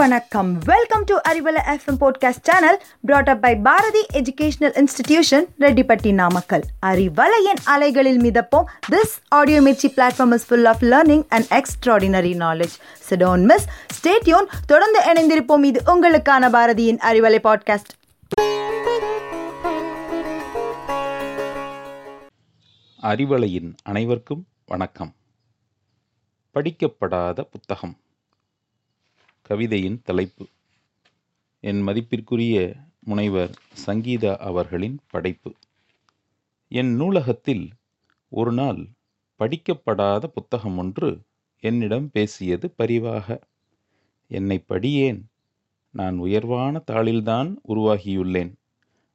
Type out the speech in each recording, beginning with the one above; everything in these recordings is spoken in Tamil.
வணக்கம். Welcome to Arivalai FM podcast channel brought up by Bharathi educational institution Rettipatti Namakkal அறிவலையின் அலைகளில் மிதப்போம். This audio Mirchi platform is full of learning and extraordinary knowledge so don't miss stay tuned தொடர்ந்து இணைந்திருப்போம். இது உங்களுக்கான பாரதியின் அறிவலை பாட்காஸ்ட் அறிவலையின் அனைவருக்கும் வணக்கம். படிக்கப்படாத புத்தகம். கவிதையின் தலைப்பு. என் மதிப்பிற்குரிய முனைவர் சங்கீதா அவர்களின் படைப்பு. என் நூலகத்தில் ஒரு நாள் படிக்கப்படாத புத்தகம் ஒன்று என்னிடம் பேசியது பரிவாக. என்னை படியேன். நான் உயர்வான தாளில்தான் உருவாகியுள்ளேன்.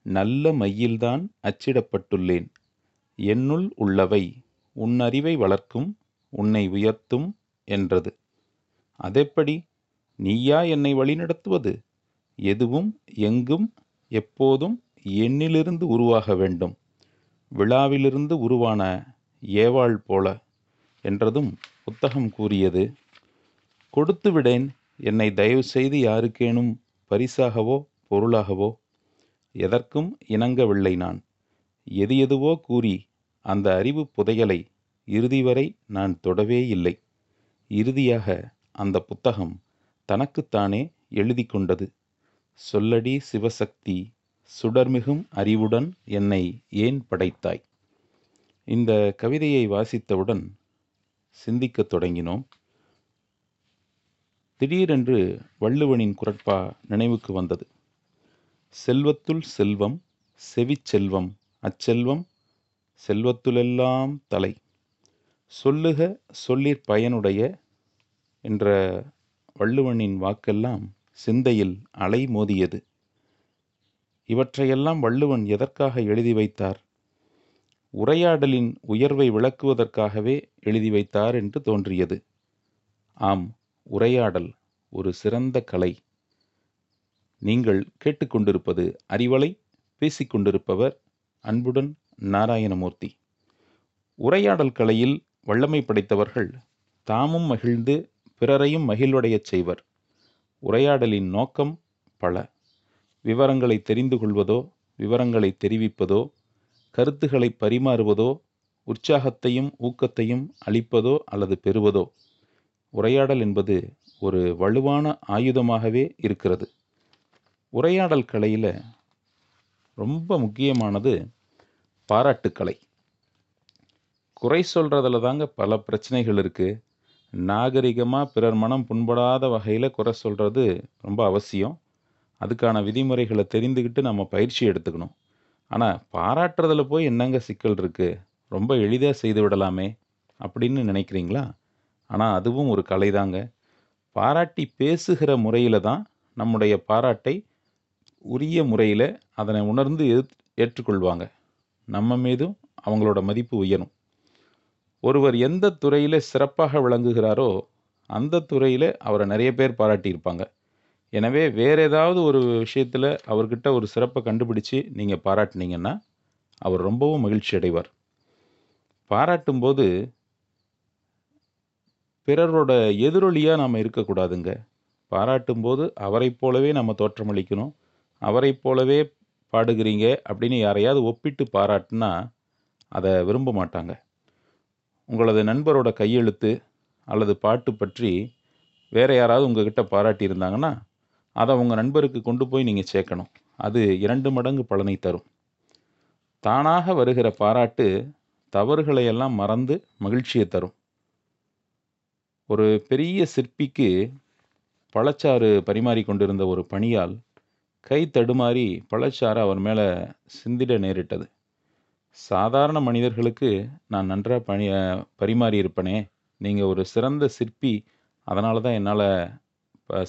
நல்ல மையில்தான் அச்சிடப்பட்டுள்ளேன். என்னுள் உள்ளவை உன் அறிவை வளர்க்கும் உன்னை உயர்த்தும் என்றது. அதெப்படி? நீயா என்னை வழிநடத்துவது? எதுவும் எங்கும் எப்போதும் என்னிலிருந்து உருவாக வேண்டும். விழாவிலிருந்து உருவான ஏவாள் போல என்றதும் புத்தகம் கூறியது. கொடுத்து விடேன் என்னை தயவு செய்து யாருக்கேனும் பரிசாகவோ பொருளாகவோ எதற்கும் இணங்கவில்லை நான். எது எதுவோ கூறி அந்த அறிவு புதையலை இறுதி வரை நான் தொடவே இல்லை. இறுதியாக அந்த புத்தகம் தனக்குத்தானே எழுதி கொண்டது. சொல்லடி சிவசக்தி சுடர்மிகும் அறிவுடன் என்னை ஏன் படைத்தாய்? இந்த கவிதையை வாசித்தவுடன் சிந்திக்கத் தொடங்கினோம். திடீரென்று வள்ளுவனின் குரட்பா நினைவுக்கு வந்தது. செல்வத்துள் செல்வம் செவிச்செல்வம் அச்செல்வம் செல்வத்துலெல்லாம் தலை. சொல்லுக சொல்லிற் பயனுடைய என்ற வள்ளுவனின் வாக்கெல்லாம் சிந்தையில் அலை மோதியது. இவற்றையெல்லாம் வள்ளுவன் எதற்காக எழுதி வைத்தார்? உரையாடலின் உயர்வை விளக்குவதற்காகவே எழுதி வைத்தார் என்று தோன்றியது. ஆம் உரையாடல் ஒரு சிறந்த கலை. நீங்கள் கேட்டுக்கொண்டிருப்பது அறிவலை பேசிக்கொண்டிருப்பவர் அன்புடன் நாராயணமூர்த்தி. உரையாடல் கலையில் வல்லமை படைத்தவர்கள் தாமும் மகிழ்ந்து பிறரையும் மகிழ்வடையச் செய்வர். உரையாடலின் நோக்கம் பல. விவரங்களை தெரிந்து கொள்வதோ விவரங்களை தெரிவிப்பதோ கருத்துக்களை பரிமாறுவதோ உற்சாகத்தையும் ஊக்கத்தையும் அளிப்பதோ அல்லது பெறுவதோ. உரையாடல் என்பது ஒரு வலுவான ஆயுதமாகவே இருக்கிறது. உரையாடல் கலையில் ரொம்ப முக்கியமானது பாராட்டுக்கலை. குறை சொல்கிறதுல தாங்க பல பிரச்சனைகள் இருக்குது நாகரிகமாக பிறர் மனம் புண்படாத வகையில் குறை சொல்கிறது ரொம்ப அவசியம். அதுக்கான விதிமுறைகளை தெரிந்துக்கிட்டு நம்ம பயிற்சி எடுத்துக்கணும். ஆனால் பாராட்டுறதுல போய் என்னங்க சிக்கல் இருக்குது ரொம்ப எளிதாக செய்து விடலாமே அப்படின்னு நினைக்கிறீங்களா? ஆனால் அதுவும் ஒரு கலை தாங்க பாராட்டி பேசுகிற முறையில் தான் நம்முடைய பாராட்டை உரிய முறையில் அதனை உணர்ந்து ஏற்றுக்கொள்வாங்க. நம்ம மீதும் அவங்களோட மதிப்பு உயரும். ஒருவர் எந்த துறையில் சிறப்பாக விளங்குகிறாரோ அந்த துறையில் அவரை நிறைய பேர் பாராட்டியிருப்பாங்க. எனவே வேறு ஏதாவது ஒரு விஷயத்தில் அவர்கிட்ட ஒரு சிறப்பை கண்டுபிடிச்சு நீங்கள் பாராட்டினீங்கன்னா அவர் ரொம்பவும் மகிழ்ச்சி அடைவார். பாராட்டும்போது பிறரோட எதிரொலியாக நாம் இருக்கக்கூடாதுங்க. பாராட்டும்போது அவரைப் போலவே நம்ம தோற்றமளிக்கணும் அவரைப் போலவே பாடுகிறீங்க அப்படின்னு யாரையாவது ஒப்பிட்டு பாராட்டுனா அதை விரும்ப மாட்டாங்க. உங்களது நண்பரோட கையெழுத்து அல்லது பாட்டு பற்றி வேறு யாராவது உங்ககிட்ட பாராட்டியிருந்தாங்கன்னா அதை உங்கள் நண்பருக்கு கொண்டு போய் நீங்கள் சேர்க்கணும். அது இரண்டு மடங்கு பலனை தரும். தானாக வருகிற பாராட்டு தவறுகளை எல்லாம் மறந்து மகிழ்ச்சியை தரும். ஒரு பெரிய சிற்பிக்கு பழச்சாறு பரிமாறி கொண்டிருந்த ஒரு பணியால் கை தடுமாறி பழச்சாறு அவர் மேலே சிந்திட நேரிட்டது. சாதாரண மனிதர்களுக்கு நான் நன்றாக பணி பரிமாறி இருப்பனே நீங்கள் ஒரு சிறந்த சிற்பி அதனால தான் என்னால்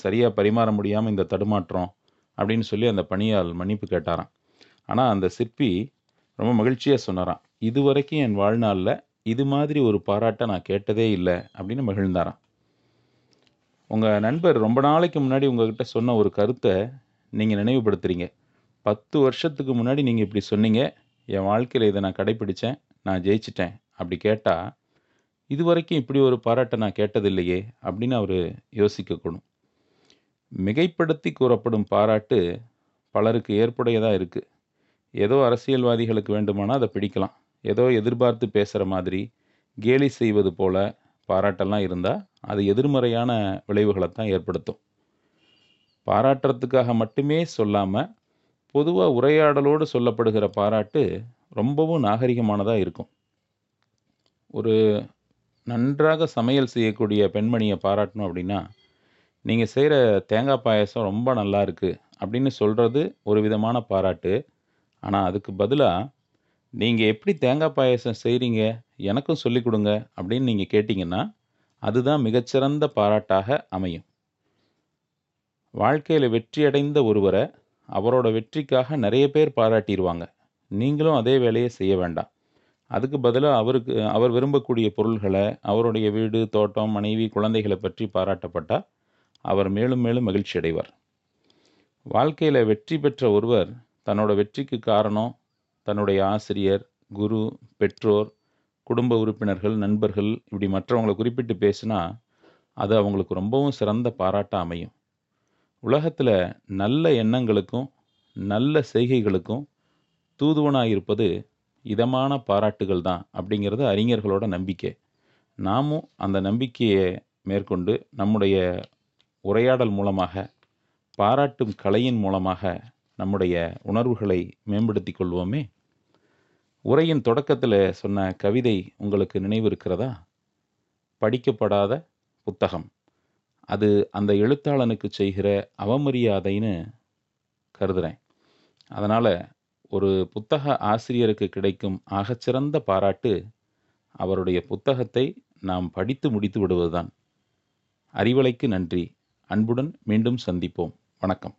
சரியாக பரிமாற முடியாமல் இந்த தடுமாற்றம் அப்படின்னு சொல்லி அந்த பணியால் மன்னிப்பு கேட்டாராம். ஆனால் அந்த சிற்பி ரொம்ப மகிழ்ச்சியாக சொன்னாராம். இது வரைக்கும் என் வாழ்நாளில் இது மாதிரி ஒரு பாராட்டை நான் கேட்டதே இல்லை அப்படின்னு மகிழ்ந்தாராம். உங்கள் நண்பர் ரொம்ப நாளைக்கு முன்னாடி உங்ககிட்ட சொன்ன ஒரு கருத்தை நீங்கள் நினைவுபடுத்துகிறீங்க பத்து வருஷத்துக்கு முன்னாடி நீங்கள் இப்படி சொன்னீங்க. என் வாழ்க்கையில் இதை நான் கடைப்பிடித்தேன் நான் ஜெயிச்சிட்டேன் அப்படி கேட்டால் இது வரைக்கும் இப்படி ஒரு பாராட்டை நான் கேட்டதில்லையே அப்படின்னு அவர் யோசிக்கக்கூடும். மிகைப்படுத்தி கூறப்படும் பாராட்டு பலருக்கு ஏற்புடையதாக இருக்குது ஏதோ அரசியல்வாதிகளுக்கு வேண்டுமானால் அதை பிடிக்கலாம். ஏதோ எதிர்பார்த்து பேசுகிற மாதிரி கேலி செய்வது போல பாராட்டெல்லாம் இருந்தால் அது எதிர்மறையான விளைவுகளை தான் ஏற்படுத்தும். பாராட்டுறதுக்காக மட்டுமே சொல்லாமல் பொதுவாக உரையாடலோடு சொல்லப்படுகிற பாராட்டு ரொம்பவும் நாகரிகமானதாக இருக்கும். ஒரு நன்றாக சமையல் செய்யக்கூடிய பெண்மணியை பாராட்டணும் அப்படின்னா நீங்கள் செய்கிற தேங்காய் பாயசம் ரொம்ப நல்லா இருக்குது அப்படின்னு சொல்கிறது ஒரு விதமான பாராட்டு. ஆனால் அதுக்கு பதிலாக நீங்கள் எப்படி தேங்காய் பாயசம் செய்கிறீங்க எனக்கும் சொல்லிக் கொடுங்க அப்படின்னு நீங்கள் கேட்டிங்கன்னா அதுதான் மிகச்சிறந்த பாராட்டாக அமையும். வாழ்க்கையில் வெற்றியடைந்த ஒருவரை அவரோட வெற்றிக்காக நிறைய பேர் பாராட்டிடுவாங்க. நீங்களும் அதே வேலையை செய்ய வேண்டாம். அதுக்கு பதிலாக அவருக்கு அவர் விரும்பக்கூடிய பொருள்களை அவருடைய வீடு தோட்டம் மனைவி குழந்தைகளை பற்றி பாராட்டப்பட்டால் அவர் மேலும் மேலும் மகிழ்ச்சி அடைவார். வாழ்க்கையில் வெற்றி பெற்ற ஒருவர் தன்னோட வெற்றிக்கு காரணம் தன்னுடைய ஆசிரியர் குரு பெற்றோர் குடும்ப உறுப்பினர்கள் நண்பர்கள் இப்படி மற்றவங்களை குறிப்பிட்டு பேசினா அது அவங்களுக்கு ரொம்பவும் சிறந்த பாராட்டாக அமையும். உலகத்தில் நல்ல எண்ணங்களுக்கும் நல்ல செய்கைகளுக்கும் தூதுவனாக இருப்பது இதமான பாராட்டுகள் தான் அப்படிங்கிறது அறிஞர்களோட நம்பிக்கை. நாமும் அந்த நம்பிக்கையை மேற்கொண்டு நம்முடைய உரையாடல் மூலமாக பாராட்டும் கலையின் மூலமாக நம்முடைய உணர்வுகளை மேம்படுத்தி கொள்வோமே. உரையின் தொடக்கத்தில் சொன்ன கவிதை உங்களுக்கு நினைவு இருக்கிறதா? படிக்கப்படாத புத்தகம். அது அந்த எழுத்தாளனுக்கு செய்கிற அவமரியாதைன்னு கருதுகிறேன் அதனால் ஒரு புத்தக ஆசிரியருக்கு கிடைக்கும் ஆகச்சிறந்த பாராட்டு அவருடைய புத்தகத்தை நாம் படித்து முடித்து விடுவதுதான். அறிவலைக்கு நன்றி. அன்புடன் மீண்டும் சந்திப்போம். வணக்கம்.